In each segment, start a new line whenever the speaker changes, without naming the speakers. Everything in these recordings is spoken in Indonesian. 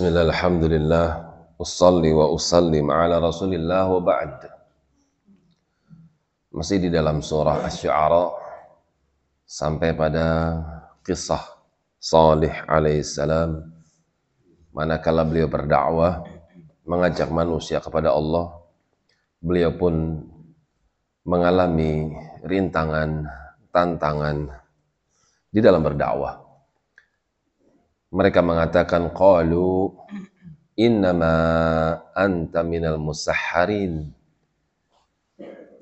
Bismillah, alhamdulillah, usalli wa usallim ala rasulillah wa ba'd. Masih di dalam surah Asy-Syu'ara sampai pada kisah Salih alaihissalam manakala beliau berdakwah mengajak manusia kepada Allah beliau pun mengalami rintangan tantangan di dalam berdakwah mereka mengatakan qalu innama anta minal musahharin.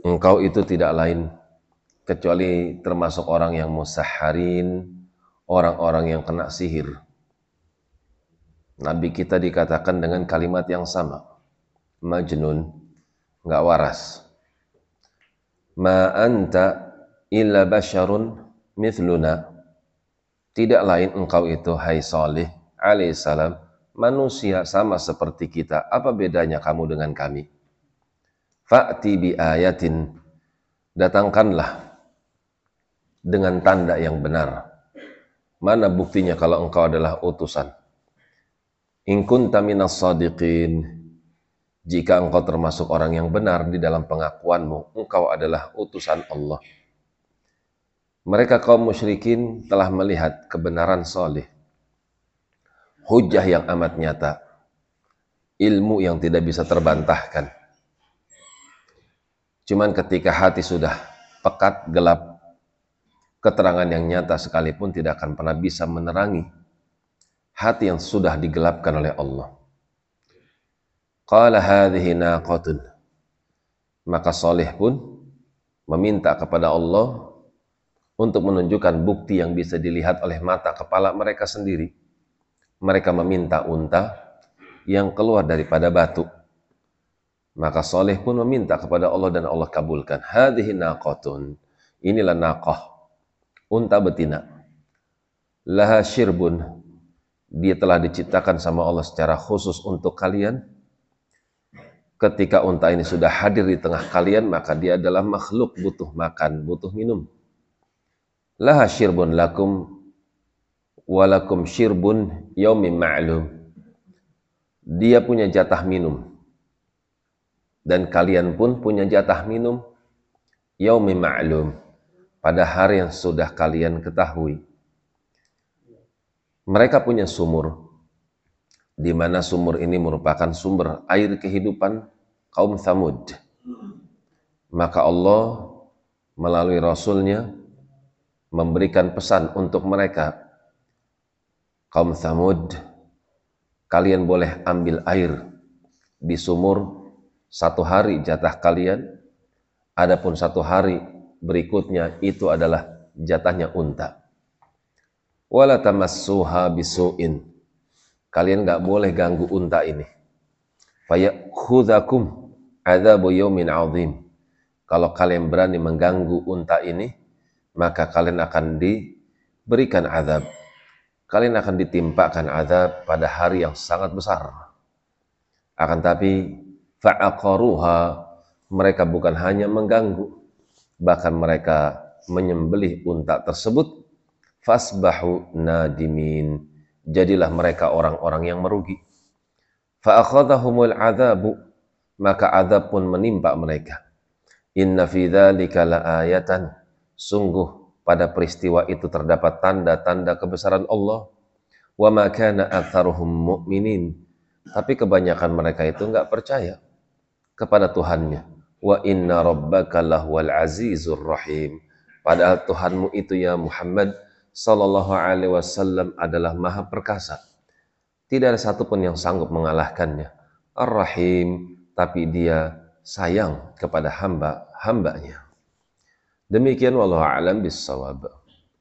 Engkau itu tidak lain kecuali termasuk orang yang musahharin orang-orang yang kena sihir. Nabi kita dikatakan dengan kalimat yang sama. Majnun nggak waras. Ma anta illa basyarun mithluna tidak lain engkau itu, hai Salih alaihissalam, manusia sama seperti kita. Apa bedanya kamu dengan kami? Fa'ti bi ayatin. Datangkanlah dengan tanda yang benar. Mana buktinya kalau engkau adalah utusan? In kunta minas sadiqin. Jika engkau termasuk orang yang benar di dalam pengakuanmu, engkau adalah utusan Allah. Mereka kaum musyrikin telah melihat kebenaran soleh. Hujah yang amat nyata. Ilmu yang tidak bisa terbantahkan. Cuman ketika hati sudah pekat, gelap, keterangan yang nyata sekalipun tidak akan pernah bisa menerangi hati yang sudah digelapkan oleh Allah. Qala hadhihi naqatun. Maka soleh pun meminta kepada Allah untuk menunjukkan bukti yang bisa dilihat oleh mata kepala mereka sendiri. Mereka meminta unta yang keluar daripada batu. Maka Soleh pun meminta kepada Allah dan Allah kabulkan. Hadihi naqatun. Inilah naqah. Unta betina. Laha syirbun. Dia telah diciptakan sama Allah secara khusus untuk kalian. Ketika unta ini sudah hadir di tengah kalian, maka dia adalah makhluk butuh makan, butuh minum laha syirbun lakum walakum syirbun yaumin ma'lum. Dia punya jatah minum. Dan kalian pun punya jatah minum yaumin ma'lum. Pada hari yang sudah kalian ketahui. Mereka punya sumur. Di mana sumur ini merupakan sumber air kehidupan kaum Thamud. Maka Allah melalui Rasulnya memberikan pesan untuk mereka. Kaum Thamud kalian boleh ambil air di sumur satu hari jatah kalian. Adapun satu hari berikutnya itu adalah jatahnya unta. Wala tamassuha bisuin. Kalian nggak boleh ganggu unta ini. Fayakhudzakum adzabu yaumin kalau kalian berani mengganggu unta ini maka kalian akan diberikan azab. Kalian akan ditimpakan azab pada hari yang sangat besar. Akan tapi fa'aqaruha mereka bukan hanya mengganggu, bahkan mereka menyembelih unta tersebut fasbahu nadimin. Jadilah mereka orang-orang yang merugi. Fa'akhadhahumul azabu maka azab pun menimpa mereka. Inna fi dzalika laayatan Sungguh pada peristiwa itu terdapat tanda-tanda kebesaran Allah. Wa ma kana aktsaruhum mu'minin. Tapi kebanyakan mereka itu enggak percaya kepada Tuhannya. Wa inna rabbaka lahwal azizur rahim. Padahal Tuhanmu itu ya Muhammad sallallahu alaihi wasallam adalah maha perkasa. Tidak ada satupun yang sanggup mengalahkannya. Ar-Rahim, tapi dia sayang kepada hamba-hambanya. Demikian wallahu a'lam bissawab.